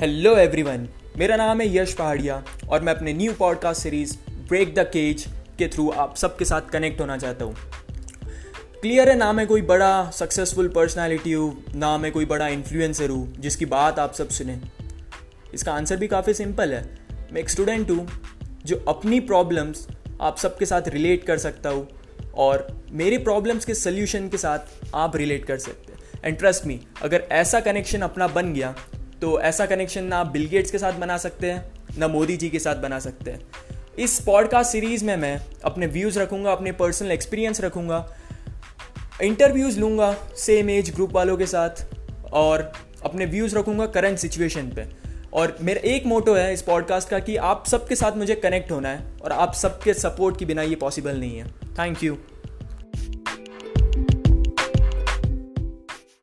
Hello everyone मेरा नाम है यश पहाड़िया और मैं अपने new podcast series Break the Cage के थ्रू आप सबके साथ कनेक्ट होना चाहता हूँ। क्लियर है, ना मैं कोई बड़ा सक्सेसफुल पर्सनालिटी हूँ, ना मैं कोई बड़ा इन्फ्लुएंसर हूँ, जिसकी बात आप सब सुने। इसका आंसर भी काफ़ी सिंपल है। मैं एक स्टूडेंट हूँ, जो अपनी प्रॉब्लम्स आप सबके साथ रिलेट कर सकता हूँ और मेरी प्रॉब्लम्स के सल्यूशन के साथ आप रिलेट कर सकते हैं। एंड ट्रस्ट मी अगर ऐसा कनेक्शन अपना बन गया तो ऐसा कनेक्शन ना बिल गेट्स के साथ बना सकते हैं, ना मोदी जी के साथ बना सकते हैं। इस पॉडकास्ट सीरीज़ में मैं अपने व्यूज़ रखूँगा, अपने पर्सनल एक्सपीरियंस रखूँगा इंटरव्यूज़ लूँगा सेम एज ग्रुप वालों के साथ और अपने व्यूज़ रखूँगा करंट सिचुएशन पे। और मेरा एक मोटो है इस पॉडकास्ट का कि आप सबके साथ मुझे कनेक्ट होना है और आप सबके सपोर्ट के बिना ये पॉसिबल नहीं है। Thank you